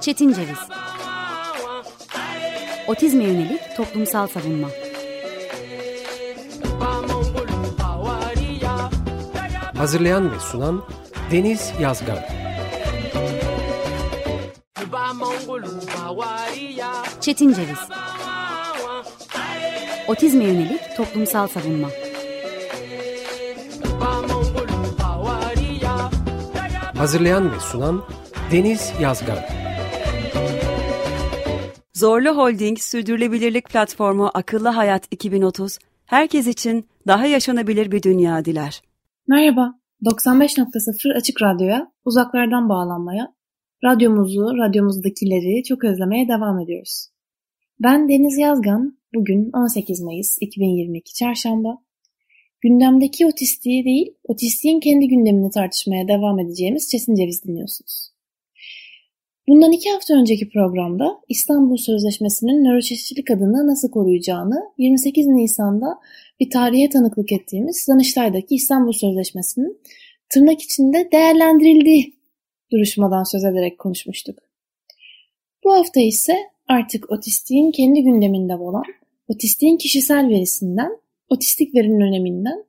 Çetin Ceviz. Otizme yönelik toplumsal savunma. Hazırlayan ve sunan Deniz Yazgan. Çetin Ceviz. Otizme yönelik toplumsal savunma Hazırlayan ve sunan Deniz Yazgan Zorlu Holding Sürdürülebilirlik Platformu Akıllı Hayat 2030, herkes için daha yaşanabilir bir dünya diler. Merhaba, 95.0 Açık Radyo'ya, uzaklardan bağlanmaya, radyomuzu, radyomuzdakileri çok özlemeye devam ediyoruz. Ben Deniz Yazgan, bugün 18 Mayıs 2022 Çarşamba. Gündemdeki otistiği değil, otistiğin kendi gündemini tartışmaya devam edeceğimiz Çetin Ceviz dinliyorsunuz. Bundan iki hafta önceki programda İstanbul Sözleşmesi'nin nöroçeşitlilik adını nasıl koruyacağını 28 Nisan'da bir tarihe tanıklık ettiğimiz Danıştay'daki İstanbul Sözleşmesi'nin tırnak içinde değerlendirildiği duruşmadan söz ederek konuşmuştuk. Bu hafta ise artık otistiğin kendi gündeminde olan, otistiğin kişisel verisinden, otistik verinin öneminden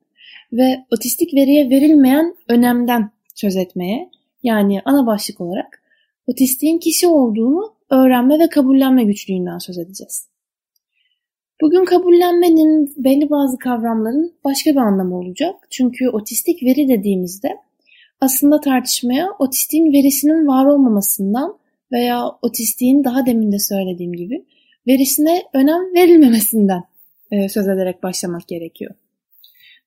ve otistik veriye verilmeyen önemden söz etmeye, yani ana başlık olarak otistiğin kişi olduğunu öğrenme ve kabullenme güçlüğünden söz edeceğiz. Bugün kabullenmenin belli bazı kavramların başka bir anlamı olacak. Çünkü otistik veri dediğimizde aslında tartışmaya otistiğin verisinin var olmamasından veya otistiğin daha demin de söylediğim gibi verisine önem verilmemesinden e, söz ederek başlamak gerekiyor.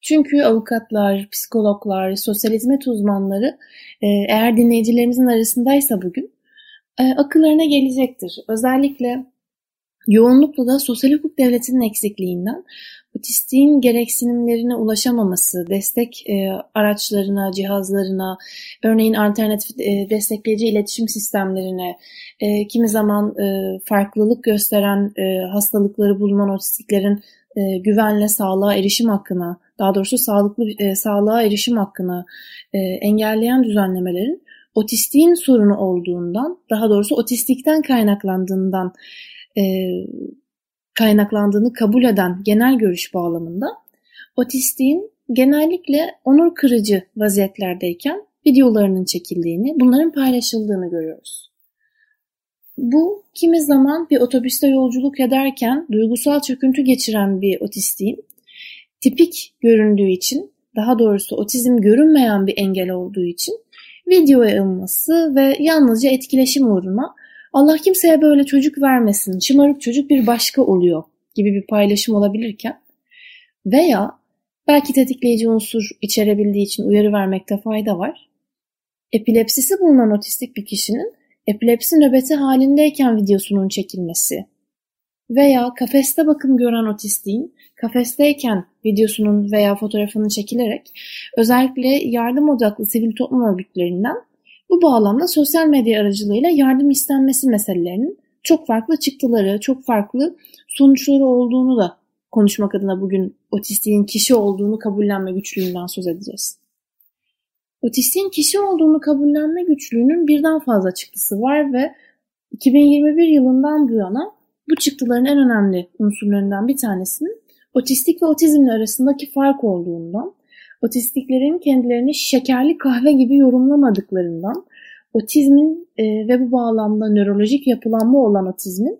Çünkü avukatlar, psikologlar, sosyal hizmet uzmanları e, eğer dinleyicilerimizin arasındaysa bugün e, akıllarına gelecektir. Özellikle yoğunlukla da sosyal hukuk devletinin eksikliğinden otistiğin gereksinimlerine ulaşamaması, destek e, araçlarına, cihazlarına, örneğin alternatif e, destekleyici iletişim sistemlerine, e, kimi zaman e, farklılık gösteren e, hastalıkları bulunan otistiklerin e, güvenle sağlığa erişim hakkına, daha doğrusu sağlıklı e, sağlığa erişim hakkına e, engelleyen düzenlemelerin otistiğin sorunu olduğundan, daha doğrusu otistikten kaynaklandığından kaynaklandığını kabul eden genel görüş bağlamında otistiğin genellikle onur kırıcı vaziyetlerdeyken videolarının çekildiğini, bunların paylaşıldığını görüyoruz. Bu kimi zaman bir otobüste yolculuk ederken duygusal çöküntü geçiren bir otistiğin tipik göründüğü için, daha doğrusu otizm görünmeyen bir engel olduğu için videoya alınması ve yalnızca etkileşim uğruna Allah kimseye böyle çocuk vermesin, şımarık çocuk bir başka oluyor gibi bir paylaşım olabilirken veya belki tetikleyici unsur içerebildiği için uyarı vermekte fayda var. Epilepsisi bulunan otistik bir kişinin epilepsi nöbeti halindeyken videosunun çekilmesi veya kafeste bakım gören otistiğin kafesteyken videosunun veya fotoğrafının çekilerek özellikle yardım odaklı sivil toplum örgütlerinden bu bağlamda sosyal medya aracılığıyla yardım istenmesi meselelerinin çok farklı çıktıları, çok farklı sonuçları olduğunu da konuşmak adına bugün otistiğin kişi olduğunu kabullenme güçlüğünden söz edeceğiz. Otistiğin kişi olduğunu kabullenme güçlüğünün birden fazla çıktısı var ve 2021 yılından bu yana bu çıktıların en önemli unsurlarından bir tanesinin otistik ve otizmle arasındaki fark olduğundan otistiklerin kendilerini şekerli kahve gibi yorumlamadıklarından, otizmin e, ve bu bağlamda nörolojik yapılanma olan otizmin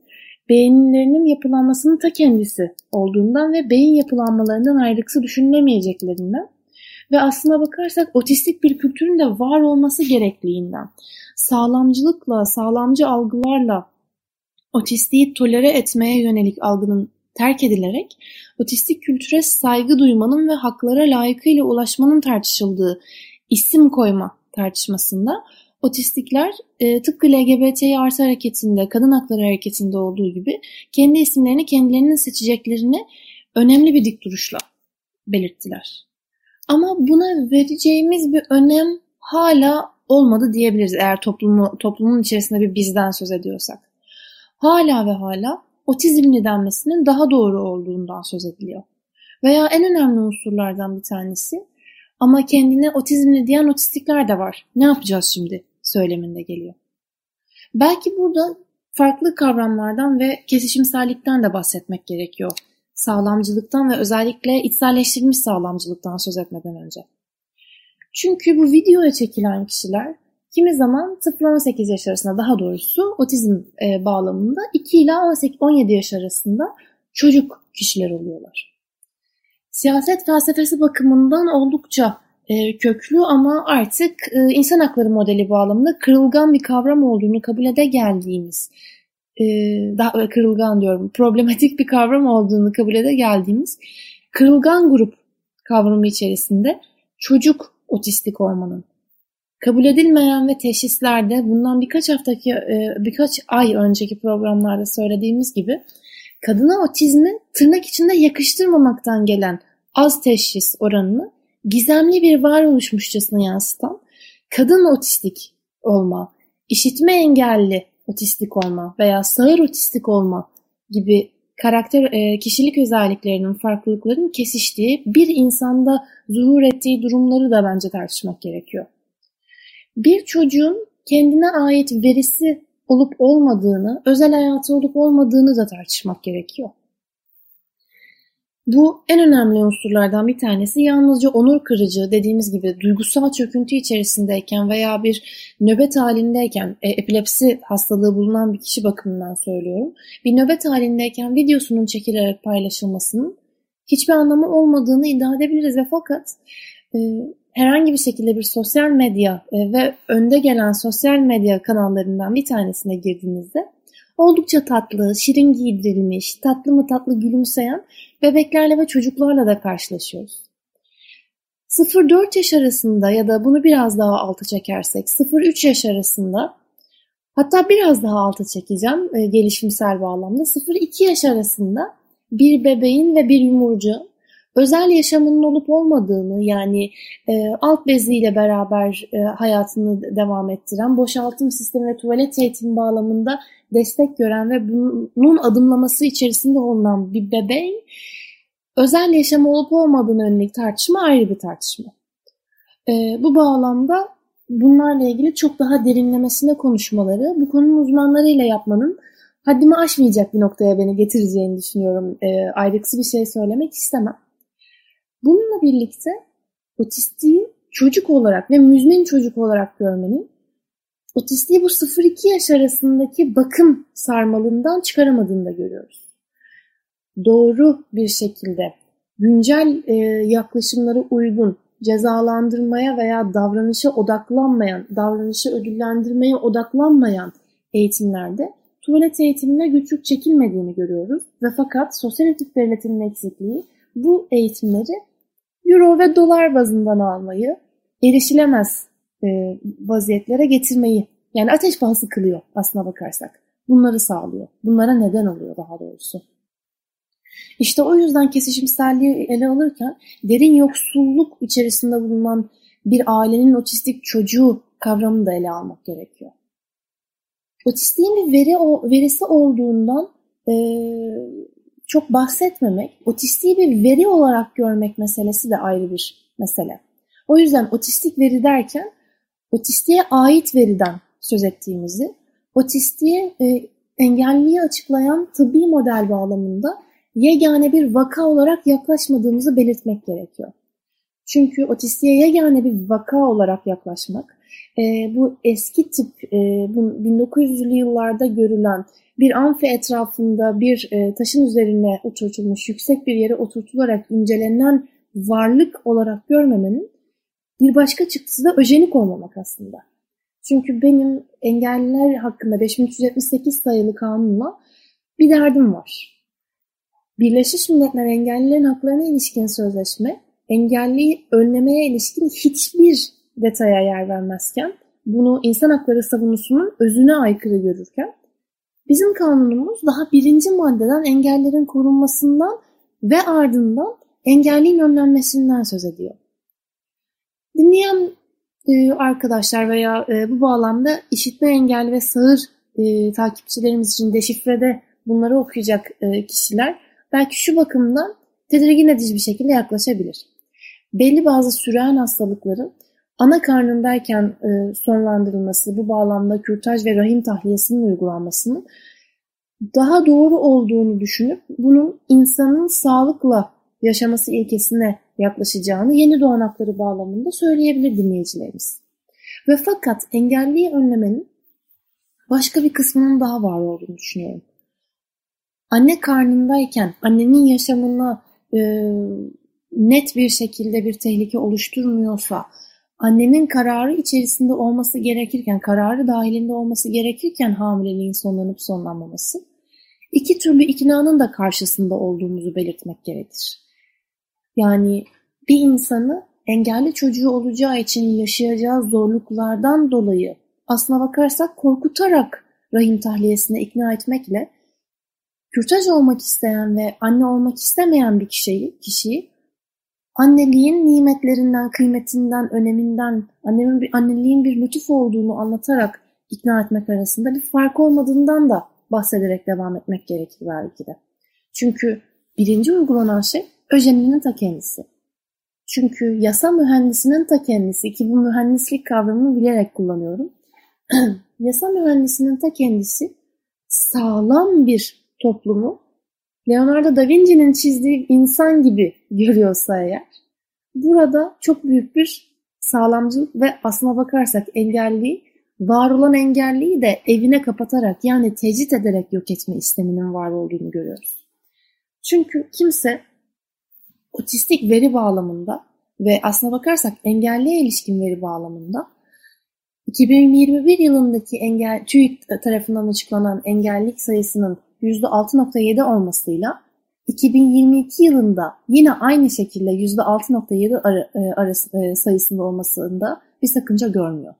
beyinlerinin yapılanmasının ta kendisi olduğundan ve beyin yapılanmalarından ayrıksı düşünülemeyeceklerinden ve aslına bakarsak otistik bir kültürün de var olması gerekliğinden, sağlamcılıkla, sağlamcı algılarla otistiği tolere etmeye yönelik algının terk edilerek otistik kültüre saygı duymanın ve haklara layıkıyla ulaşmanın tartışıldığı isim koyma tartışmasında otistikler e, tıpkı LGBT artı hareketinde, kadın hakları hareketinde olduğu gibi kendi isimlerini kendilerinin seçeceklerini önemli bir dik duruşla belirttiler. Ama buna vereceğimiz bir önem hala olmadı diyebiliriz eğer toplumu, toplumun içerisinde bir bizden söz ediyorsak. Hala ve hala otizmli denmesinin daha doğru olduğundan söz ediliyor. Veya en önemli unsurlardan bir tanesi ama kendine otizmli diyen otistikler de var. Ne yapacağız şimdi söyleminde geliyor. Belki burada farklı kavramlardan ve kesişimsellikten de bahsetmek gerekiyor. Sağlamcılıktan ve özellikle içselleştirilmiş sağlamcılıktan söz etmeden önce. Çünkü bu videoya çekilen kişiler kimi zaman 0-18 yaş arasında daha doğrusu otizm e, bağlamında 2 ila 17 yaş arasında çocuk kişiler oluyorlar. Siyaset felsefesi bakımından oldukça e, köklü ama artık e, insan hakları modeli bağlamında kırılgan bir kavram olduğunu kabul ede geldiğimiz e, daha kırılgan diyorum problematik bir kavram olduğunu kabul ede geldiğimiz kırılgan grup kavramı içerisinde çocuk otistik olmanın kabul edilmeyen ve teşhislerde bundan birkaç haftaki e, birkaç ay önceki programlarda söylediğimiz gibi kadına otizmi tırnak içinde yakıştırmamaktan gelen az teşhis oranını gizemli bir varoluşmuşçasına yansıtan kadın otistik olma, işitme engelli otistik olma veya sağır otistik olma gibi karakter e, kişilik özelliklerinin farklılıkların kesiştiği bir insanda zuhur ettiği durumları da bence tartışmak gerekiyor. Bir çocuğun kendine ait verisi olup olmadığını, özel hayatı olup olmadığını da tartışmak gerekiyor. Bu en önemli unsurlardan bir tanesi yalnızca onur kırıcı dediğimiz gibi duygusal çöküntü içerisindeyken veya bir nöbet halindeyken e, epilepsi hastalığı bulunan bir kişi bakımından söylüyorum. Bir nöbet halindeyken videosunun çekilerek paylaşılmasının hiçbir anlamı olmadığını iddia edebiliriz fakat e, herhangi bir şekilde bir sosyal medya e, ve önde gelen sosyal medya kanallarından bir tanesine girdiğinizde oldukça tatlı, şirin giydirilmiş, tatlı mı tatlı gülümseyen bebeklerle ve çocuklarla da karşılaşıyoruz. 0-4 yaş arasında ya da bunu biraz daha alta çekersek 0-3 yaş arasında hatta biraz daha alta çekeceğim e, gelişimsel bağlamda 0-2 yaş arasında bir bebeğin ve bir yumurcuğun özel yaşamının olup olmadığını yani e, alt beziyle beraber e, hayatını devam ettiren boşaltım sistemi ve tuvalet eğitimi bağlamında destek gören ve bunun adımlaması içerisinde olunan bir bebeğin özel yaşamı olup olmadığını yönelik tartışma ayrı bir tartışma. E, bu bağlamda bunlarla ilgili çok daha derinlemesine konuşmaları bu konunun uzmanlarıyla yapmanın haddimi aşmayacak bir noktaya beni getireceğini düşünüyorum. E, ayrıksı bir şey söylemek istemem. Bununla birlikte otistiği çocuk olarak ve müzmin çocuk olarak görmenin otistiği bu 0-2 yaş arasındaki bakım sarmalından çıkaramadığını da görüyoruz. Doğru bir şekilde güncel e, yaklaşımlara uygun cezalandırmaya veya davranışa odaklanmayan, davranışı ödüllendirmeye odaklanmayan eğitimlerde tuvalet eğitimine güçlük çekilmediğini görüyoruz. Ve fakat sosyal etik devletinin eksikliği bu eğitimleri euro ve dolar bazından almayı erişilemez e, vaziyetlere getirmeyi yani ateş pahası kılıyor aslına bakarsak. Bunları sağlıyor. Bunlara neden oluyor daha doğrusu. İşte o yüzden kesişimselliği ele alırken derin yoksulluk içerisinde bulunan bir ailenin otistik çocuğu kavramını da ele almak gerekiyor. Otistiğin bir veri, verisi olduğundan e, çok bahsetmemek, otistiği bir veri olarak görmek meselesi de ayrı bir mesele. O yüzden otistik veri derken otistiğe ait veriden söz ettiğimizi, otistiğe e, engelliyi açıklayan tıbbi model bağlamında yegane bir vaka olarak yaklaşmadığımızı belirtmek gerekiyor. Çünkü otistiğe yegane bir vaka olarak yaklaşmak, e, bu eski tip, e, bu 1900'lü yıllarda görülen bir amfi etrafında bir e, taşın üzerine oturtulmuş, yüksek bir yere oturtularak incelenen varlık olarak görmemenin bir başka çıktısı da öjenik olmamak aslında. Çünkü benim engelliler hakkında 5378 sayılı kanunla bir derdim var. Birleşmiş Milletler Engellilerin Haklarına ilişkin sözleşme, engelliyi önlemeye ilişkin hiçbir detaya yer vermezken, bunu insan hakları savunusunun özüne aykırı görürken, Bizim kanunumuz daha birinci maddeden engellerin korunmasından ve ardından engelliğin önlenmesinden söz ediyor. Dinleyen e, arkadaşlar veya e, bu bağlamda işitme engelli ve sağır e, takipçilerimiz için deşifrede bunları okuyacak e, kişiler belki şu bakımdan tedirgin edici bir şekilde yaklaşabilir. Belli bazı süren hastalıkların ana karnındayken e, sonlandırılması, bu bağlamda kürtaj ve rahim tahliyesinin uygulanmasının daha doğru olduğunu düşünüp bunun insanın sağlıkla yaşaması ilkesine yaklaşacağını yeni doğan hakları bağlamında söyleyebilir dinleyicilerimiz. Ve fakat engelliyi önlemenin başka bir kısmının daha var olduğunu düşünüyorum. Anne karnındayken annenin yaşamına e, net bir şekilde bir tehlike oluşturmuyorsa, annenin kararı içerisinde olması gerekirken, kararı dahilinde olması gerekirken hamileliğin sonlanıp sonlanmaması, iki türlü iknanın da karşısında olduğumuzu belirtmek gerekir. Yani bir insanı engelli çocuğu olacağı için yaşayacağı zorluklardan dolayı aslına bakarsak korkutarak rahim tahliyesine ikna etmekle kürtaj olmak isteyen ve anne olmak istemeyen bir kişiyi, kişiyi anneliğin nimetlerinden, kıymetinden, öneminden, annemin bir, anneliğin bir lütuf olduğunu anlatarak ikna etmek arasında bir fark olmadığından da bahsederek devam etmek gerekir belki de. Çünkü birinci uygulanan şey öjeninin ta kendisi. Çünkü yasa mühendisinin ta kendisi ki bu mühendislik kavramını bilerek kullanıyorum. yasa mühendisinin ta kendisi sağlam bir toplumu Leonardo da Vinci'nin çizdiği insan gibi görüyorsa eğer burada çok büyük bir sağlamcılık ve aslına bakarsak engelliyi var olan engelliyi de evine kapatarak yani tecrit ederek yok etme isteminin var olduğunu görüyoruz. Çünkü kimse otistik veri bağlamında ve aslına bakarsak engelliye ilişkin veri bağlamında 2021 yılındaki engel, TÜİK tarafından açıklanan engellik sayısının %6.7 olmasıyla 2022 yılında yine aynı şekilde %6.7 ar e, sayısında olmasında bir sakınca görmüyor.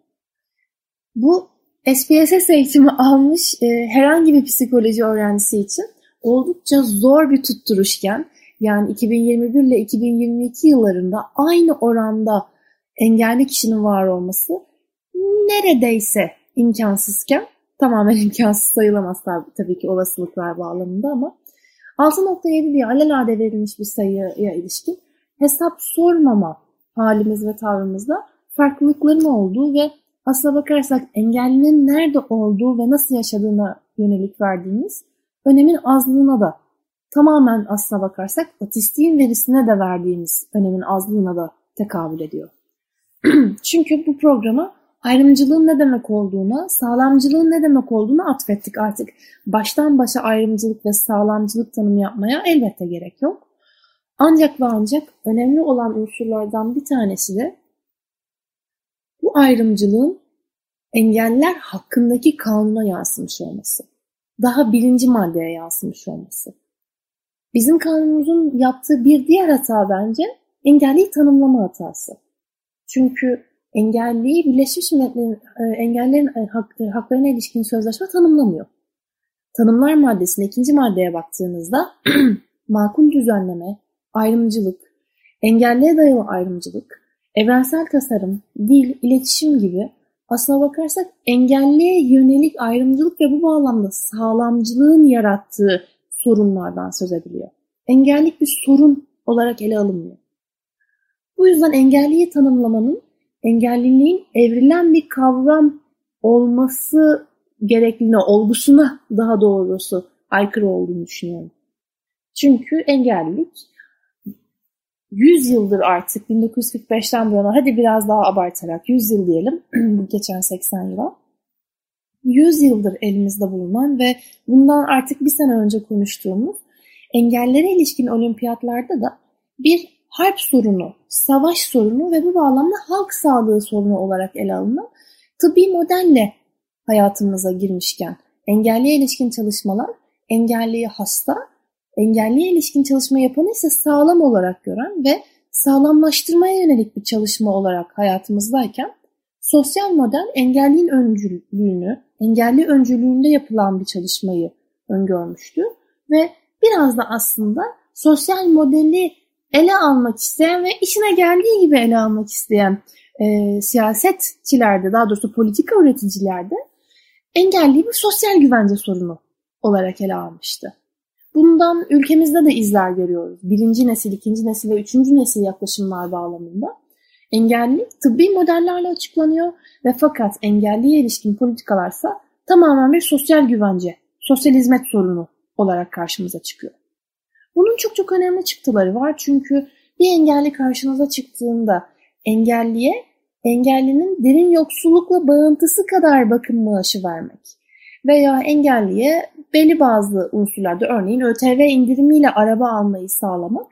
Bu SPSS eğitimi almış e, herhangi bir psikoloji öğrencisi için oldukça zor bir tutturuşken yani 2021 ile 2022 yıllarında aynı oranda engelli kişinin var olması neredeyse imkansızken tamamen imkansız sayılamaz tabii ki olasılıklar bağlamında ama 6.7 diye alelade verilmiş bir sayıya ilişkin hesap sormama halimiz ve tavrımızda farklılıkların olduğu ve aslına bakarsak engellinin nerede olduğu ve nasıl yaşadığına yönelik verdiğimiz önemin azlığına da tamamen aslına bakarsak otistiğin verisine de verdiğimiz önemin azlığına da tekabül ediyor. Çünkü bu programa ayrımcılığın ne demek olduğuna, sağlamcılığın ne demek olduğunu atfettik artık. Baştan başa ayrımcılık ve sağlamcılık tanımı yapmaya elbette gerek yok. Ancak ve ancak önemli olan unsurlardan bir tanesi de bu ayrımcılığın engeller hakkındaki kanuna yansımış olması. Daha birinci maddeye yansımış olması. Bizim kanunumuzun yaptığı bir diğer hata bence engelliyi tanımlama hatası. Çünkü engelliyi Birleşmiş Milletler'in e, engellerin e, hak, e, haklarına ilişkin sözleşme tanımlamıyor. Tanımlar maddesine ikinci maddeye baktığınızda makul düzenleme, ayrımcılık, engelliye dayalı ayrımcılık, evrensel tasarım, dil, iletişim gibi aslına bakarsak engelliye yönelik ayrımcılık ve bu bağlamda sağlamcılığın yarattığı sorunlardan söz ediliyor. Engellik bir sorun olarak ele alınmıyor. Bu yüzden engelliyi tanımlamanın engelliliğin evrilen bir kavram olması gerekliliğine, olgusuna daha doğrusu aykırı olduğunu düşünüyorum. Çünkü engellilik 100 yıldır artık 1945'ten bu yana hadi biraz daha abartarak 100 yıl diyelim geçen 80 yıla 100 yıldır elimizde bulunan ve bundan artık bir sene önce konuştuğumuz engellere ilişkin olimpiyatlarda da bir harp sorunu, savaş sorunu ve bu bağlamda halk sağlığı sorunu olarak ele alınan tıbbi modelle hayatımıza girmişken engelliye ilişkin çalışmalar engelliyi hasta, engelliye ilişkin çalışma yapanı ise sağlam olarak gören ve sağlamlaştırmaya yönelik bir çalışma olarak hayatımızdayken sosyal model engelliğin öncülüğünü, engelli öncülüğünde yapılan bir çalışmayı öngörmüştü ve biraz da aslında sosyal modeli ele almak isteyen ve işine geldiği gibi ele almak isteyen e, siyasetçilerde, daha doğrusu politika üreticilerde engelliyi bir sosyal güvence sorunu olarak ele almıştı. Bundan ülkemizde de izler görüyoruz. Birinci nesil, ikinci nesil ve üçüncü nesil yaklaşımlar bağlamında. Engelli tıbbi modellerle açıklanıyor ve fakat engelliye ilişkin politikalarsa tamamen bir sosyal güvence, sosyal hizmet sorunu olarak karşımıza çıkıyor. Bunun çok çok önemli çıktıları var. Çünkü bir engelli karşınıza çıktığında engelliye engellinin derin yoksullukla bağıntısı kadar bakım maaşı vermek veya engelliye belli bazı unsurlarda örneğin ÖTV indirimiyle araba almayı sağlamak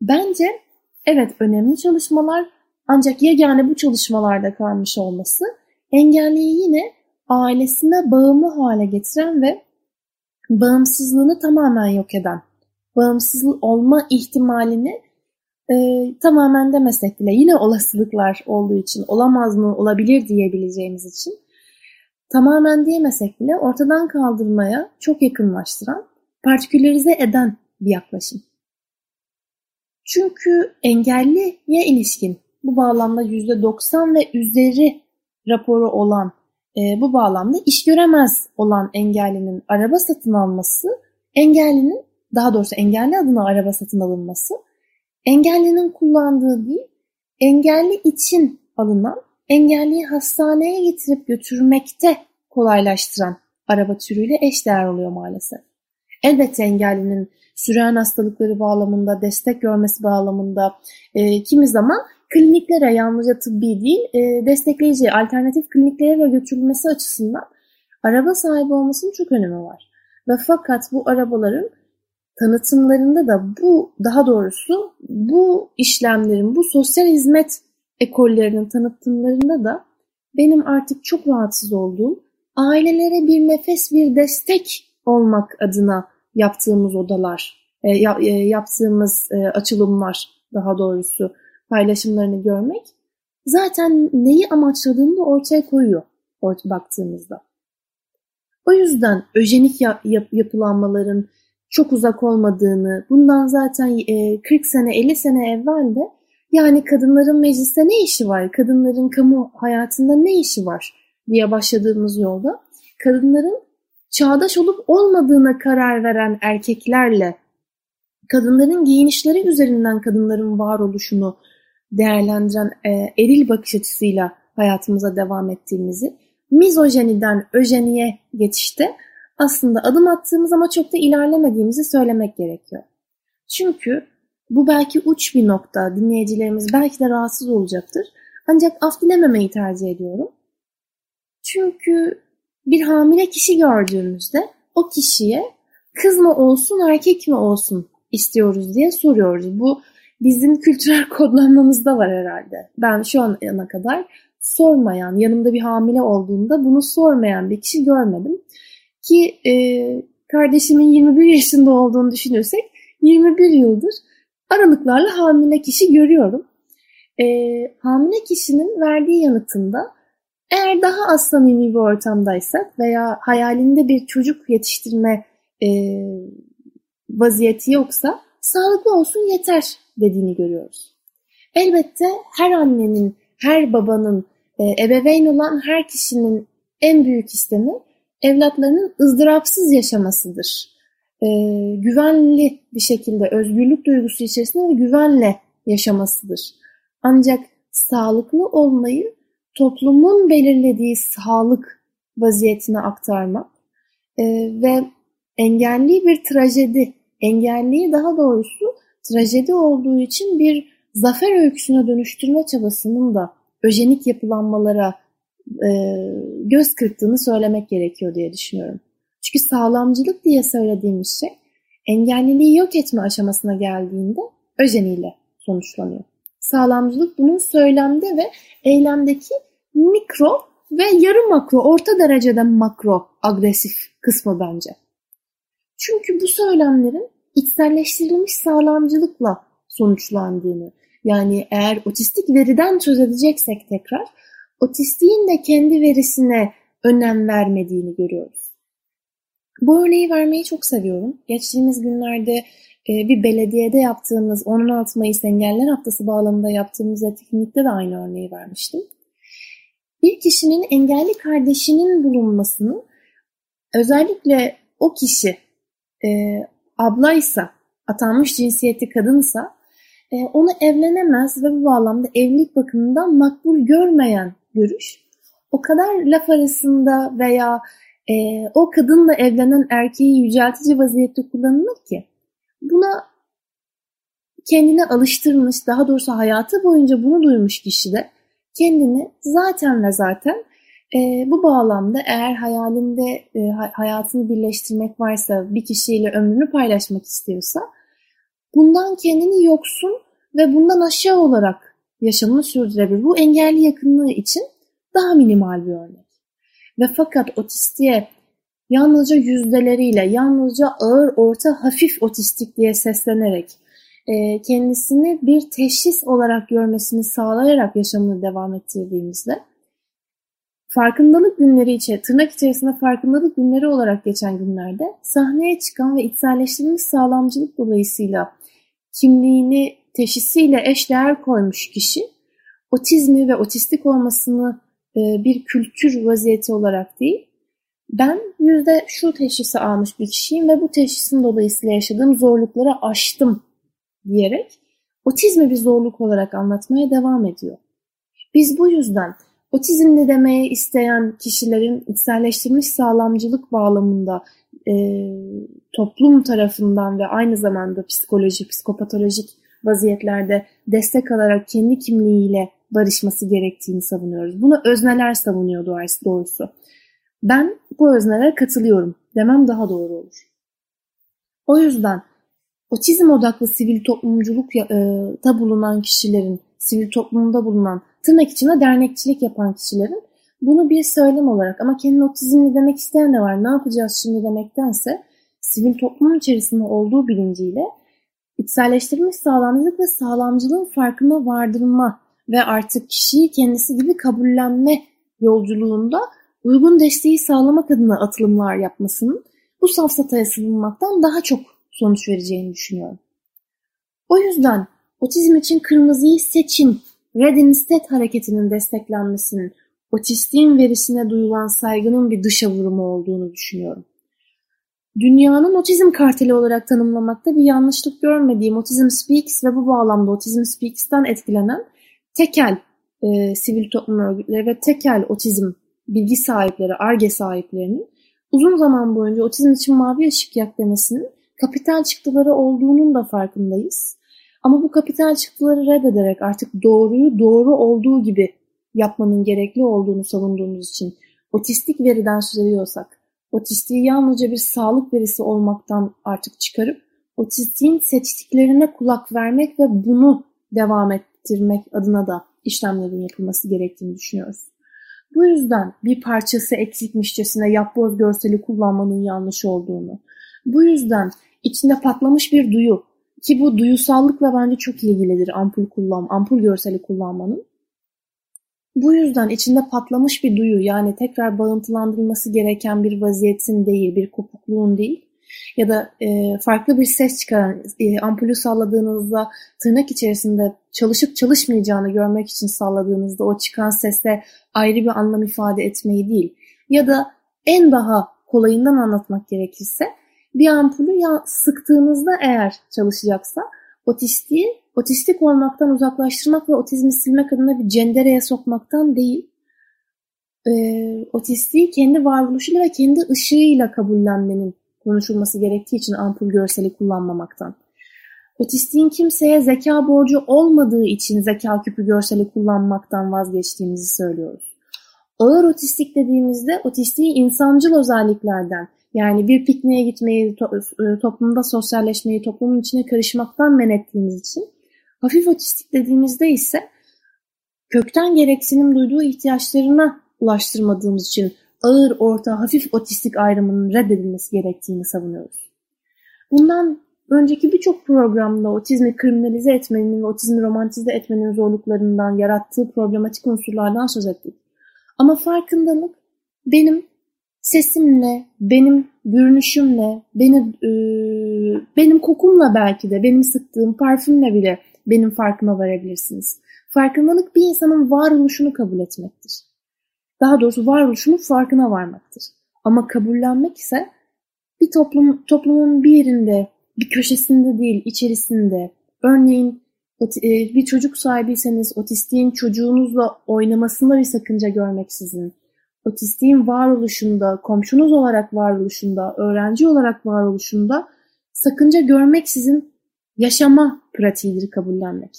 bence evet önemli çalışmalar. Ancak yegane bu çalışmalarda kalmış olması engelliyi yine ailesine bağımlı hale getiren ve bağımsızlığını tamamen yok eden, bağımsız olma ihtimalini e, tamamen demesek bile yine olasılıklar olduğu için olamaz mı olabilir diyebileceğimiz için tamamen diyemesek bile ortadan kaldırmaya çok yakınlaştıran, partikülerize eden bir yaklaşım. Çünkü engelliye ilişkin bu bağlamda %90 ve üzeri raporu olan e, bu bağlamda iş göremez olan engellinin araba satın alması, engellinin daha doğrusu engelli adına araba satın alınması, engellinin kullandığı değil, engelli için alınan, engelliyi hastaneye getirip götürmekte kolaylaştıran araba türüyle eşdeğer oluyor maalesef. Elbette engellinin süren hastalıkları bağlamında, destek görmesi bağlamında e, kimi zaman kliniklere yalnızca tıbbi değil, e, destekleyici alternatif kliniklere de götürülmesi açısından araba sahibi olmasının çok önemi var. Ve fakat bu arabaların tanıtımlarında da bu daha doğrusu bu işlemlerin, bu sosyal hizmet ekollerinin tanıtımlarında da benim artık çok rahatsız olduğum ailelere bir nefes, bir destek olmak adına yaptığımız odalar, e, e, yaptığımız e, açılımlar daha doğrusu paylaşımlarını görmek zaten neyi amaçladığını da ortaya koyuyor baktığımızda. O yüzden öjenik yap, yapılanmaların çok uzak olmadığını, bundan zaten 40 sene 50 sene evvel de yani kadınların mecliste ne işi var, kadınların kamu hayatında ne işi var? diye başladığımız yolda kadınların çağdaş olup olmadığına karar veren erkeklerle kadınların giyinişleri üzerinden kadınların varoluşunu değerlendiren e, eril bakış açısıyla hayatımıza devam ettiğimizi, mizojeniden öjeniye geçişte aslında adım attığımız ama çok da ilerlemediğimizi söylemek gerekiyor. Çünkü bu belki uç bir nokta, dinleyicilerimiz belki de rahatsız olacaktır. Ancak af dilememeyi tercih ediyorum. Çünkü bir hamile kişi gördüğümüzde o kişiye kız mı olsun erkek mi olsun istiyoruz diye soruyoruz. Bu bizim kültürel kodlanmamızda var herhalde. Ben şu ana kadar sormayan, yanımda bir hamile olduğunda bunu sormayan bir kişi görmedim. Ki e, kardeşimin 21 yaşında olduğunu düşünürsek 21 yıldır aralıklarla hamile kişi görüyorum. E, hamile kişinin verdiği yanıtında eğer daha az samimi bir ortamdaysak veya hayalinde bir çocuk yetiştirme e, vaziyeti yoksa sağlıklı olsun yeter dediğini görüyoruz. Elbette her annenin, her babanın, e, ebeveyn olan her kişinin en büyük istemi evlatlarının ızdırapsız yaşamasıdır. E, güvenli bir şekilde özgürlük duygusu içerisinde ve güvenle yaşamasıdır. Ancak sağlıklı olmayı toplumun belirlediği sağlık vaziyetine aktarmak e, ve engelli bir trajedi, engelliyi daha doğrusu trajedi olduğu için bir zafer öyküsüne dönüştürme çabasının da öjenik yapılanmalara e, göz kırptığını söylemek gerekiyor diye düşünüyorum. Çünkü sağlamcılık diye söylediğimiz şey engelliliği yok etme aşamasına geldiğinde öjeniyle sonuçlanıyor. Sağlamcılık bunun söylemde ve eylemdeki mikro ve yarı makro, orta derecede makro agresif kısmı bence. Çünkü bu söylemlerin içselleştirilmiş sağlamcılıkla sonuçlandığını, yani eğer otistik veriden söz tekrar, otistiğin de kendi verisine önem vermediğini görüyoruz. Bu örneği vermeyi çok seviyorum. Geçtiğimiz günlerde e, bir belediyede yaptığımız 16 Mayıs Engeller Haftası bağlamında yaptığımız etkinlikte de aynı örneği vermiştim. Bir kişinin engelli kardeşinin bulunmasını özellikle o kişi e, ablaysa, atanmış cinsiyeti kadınsa e, onu evlenemez ve bu bağlamda evlilik bakımından makbul görmeyen görüş. O kadar laf arasında veya e, o kadınla evlenen erkeği yüceltici vaziyette kullanılır ki buna kendine alıştırmış, daha doğrusu hayatı boyunca bunu duymuş kişi de kendini zaten ve zaten e, bu bağlamda eğer hayalinde e, hayatını birleştirmek varsa, bir kişiyle ömrünü paylaşmak istiyorsa bundan kendini yoksun ve bundan aşağı olarak yaşamını sürdürebilir. Bu engelli yakınlığı için daha minimal bir örnek. Ve fakat otistiğe yalnızca yüzdeleriyle, yalnızca ağır, orta, hafif otistik diye seslenerek e, kendisini bir teşhis olarak görmesini sağlayarak yaşamını devam ettirdiğimizde farkındalık günleri içe, tırnak içerisinde farkındalık günleri olarak geçen günlerde sahneye çıkan ve içselleştirilmiş sağlamcılık dolayısıyla kimliğini teşhisiyle eşdeğer koymuş kişi otizmi ve otistik olmasını e, bir kültür vaziyeti olarak değil, ben yüzde şu teşhisi almış bir kişiyim ve bu teşhisin dolayısıyla yaşadığım zorlukları aştım diyerek otizmi bir zorluk olarak anlatmaya devam ediyor. Biz bu yüzden otizmli demeye isteyen kişilerin içselleştirilmiş sağlamcılık bağlamında e, toplum tarafından ve aynı zamanda psikolojik, psikopatolojik vaziyetlerde destek alarak kendi kimliğiyle barışması gerektiğini savunuyoruz. Bunu özneler savunuyor doğrusu. Ben bu öznelere katılıyorum demem daha doğru olur. O yüzden otizm odaklı sivil toplumculukta e, bulunan kişilerin, sivil toplumda bulunan, tırnak içinde dernekçilik yapan kişilerin bunu bir söylem olarak ama kendini otizmli demek isteyen de var, ne yapacağız şimdi demektense sivil toplum içerisinde olduğu bilinciyle içselleştirilmiş sağlamcılık ve sağlamcılığın farkına vardırma ve artık kişiyi kendisi gibi kabullenme yolculuğunda uygun desteği sağlamak adına atılımlar yapmasının bu safsataya sığınmaktan daha çok sonuç vereceğini düşünüyorum. O yüzden otizm için kırmızıyı seçin, Red Instead hareketinin desteklenmesinin otistiğin verisine duyulan saygının bir dışa vurumu olduğunu düşünüyorum. Dünyanın otizm karteli olarak tanımlamakta bir yanlışlık görmediğim Autism Speaks ve bu bağlamda Autism Speaks'ten etkilenen tekel e, sivil toplum örgütleri ve tekel otizm bilgi sahipleri, ARGE sahiplerinin uzun zaman boyunca otizm için mavi ışık yak demesinin kapital çıktıları olduğunun da farkındayız. Ama bu kapital çıktıları reddederek artık doğruyu doğru olduğu gibi yapmanın gerekli olduğunu savunduğumuz için otistik veriden söz ediyorsak, otistiği yalnızca bir sağlık verisi olmaktan artık çıkarıp otistiğin seçtiklerine kulak vermek ve bunu devam ettirmek adına da işlemlerin yapılması gerektiğini düşünüyoruz. Bu yüzden bir parçası eksikmişçesine yapboz görseli kullanmanın yanlış olduğunu, bu yüzden içinde patlamış bir duyu ki bu duyusallıkla bence çok ilgilidir ampul kullan, ampul görseli kullanmanın. Bu yüzden içinde patlamış bir duyu yani tekrar bağıntılandırılması gereken bir vaziyetin değil, bir kopukluğun değil ya da e, farklı bir ses çıkaran e, ampulü salladığınızda tırnak içerisinde çalışıp çalışmayacağını görmek için salladığınızda o çıkan sese ayrı bir anlam ifade etmeyi değil ya da en daha kolayından anlatmak gerekirse bir ampulü ya sıktığınızda eğer çalışacaksa otistiği otistik olmaktan uzaklaştırmak ve otizmi silmek adına bir cendereye sokmaktan değil e, otistiği kendi varoluşuyla ve kendi ışığıyla kabullenmenin konuşulması gerektiği için ampul görseli kullanmamaktan. Otistiğin kimseye zeka borcu olmadığı için zeka küpü görseli kullanmaktan vazgeçtiğimizi söylüyoruz. Ağır otistik dediğimizde otistiği insancıl özelliklerden yani bir pikniğe gitmeyi, to e, toplumda sosyalleşmeyi, toplumun içine karışmaktan men ettiğimiz için hafif otistik dediğimizde ise kökten gereksinim duyduğu ihtiyaçlarına ulaştırmadığımız için ağır, orta, hafif otistik ayrımının reddedilmesi gerektiğini savunuyoruz. Bundan önceki birçok programda otizmi kriminalize etmenin ve otizmi romantize etmenin zorluklarından yarattığı problematik unsurlardan söz ettik. Ama farkındalık benim sesimle, benim görünüşümle, beni, e, benim kokumla belki de, benim sıktığım parfümle bile benim farkıma varabilirsiniz. Farkındalık bir insanın varoluşunu kabul etmektir. Daha doğrusu varoluşunun farkına varmaktır. Ama kabullenmek ise bir toplum, toplumun bir yerinde, bir köşesinde değil, içerisinde, örneğin e, bir çocuk sahibiyseniz otistiğin çocuğunuzla oynamasında bir sakınca görmeksizin, otistiğin varoluşunda, komşunuz olarak varoluşunda, öğrenci olarak varoluşunda sakınca görmeksizin yaşama pratiğidir kabullenmek.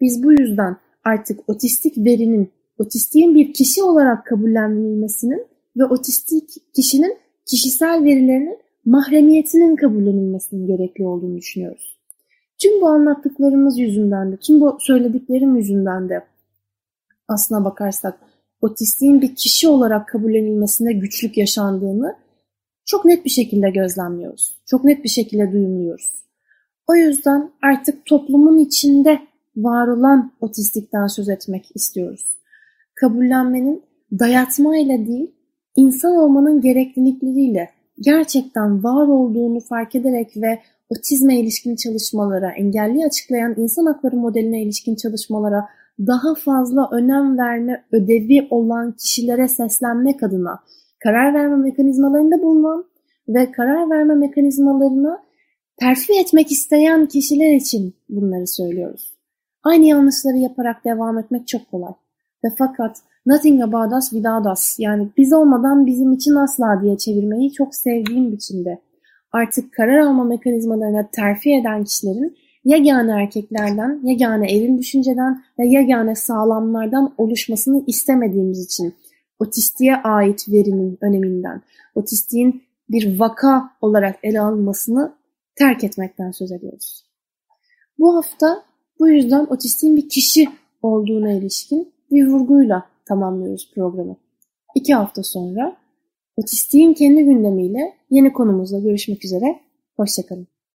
Biz bu yüzden artık otistik verinin, otistiğin bir kişi olarak kabullenilmesinin ve otistik kişinin kişisel verilerinin mahremiyetinin kabullenilmesinin gerekli olduğunu düşünüyoruz. Tüm bu anlattıklarımız yüzünden de, tüm bu söylediklerim yüzünden de aslına bakarsak otistiğin bir kişi olarak kabullenilmesinde güçlük yaşandığını çok net bir şekilde gözlemliyoruz. Çok net bir şekilde duyumluyoruz. O yüzden artık toplumun içinde var olan otistikten söz etmek istiyoruz. Kabullenmenin dayatmayla değil, insan olmanın gereklilikleriyle gerçekten var olduğunu fark ederek ve otizme ilişkin çalışmalara, engelli açıklayan insan hakları modeline ilişkin çalışmalara daha fazla önem verme ödevi olan kişilere seslenmek adına karar verme mekanizmalarında bulunan ve karar verme mekanizmalarını terfi etmek isteyen kişiler için bunları söylüyoruz. Aynı yanlışları yaparak devam etmek çok kolay. Ve fakat nothing about us without us yani biz olmadan bizim için asla diye çevirmeyi çok sevdiğim biçimde artık karar alma mekanizmalarına terfi eden kişilerin yegane erkeklerden, yegane eril düşünceden ve yegane sağlamlardan oluşmasını istemediğimiz için otistiğe ait verinin öneminden, otistiğin bir vaka olarak ele alınmasını terk etmekten söz ediyoruz. Bu hafta bu yüzden otistiğin bir kişi olduğuna ilişkin bir vurguyla tamamlıyoruz programı. İki hafta sonra otistiğin kendi gündemiyle yeni konumuzla görüşmek üzere. Hoşçakalın.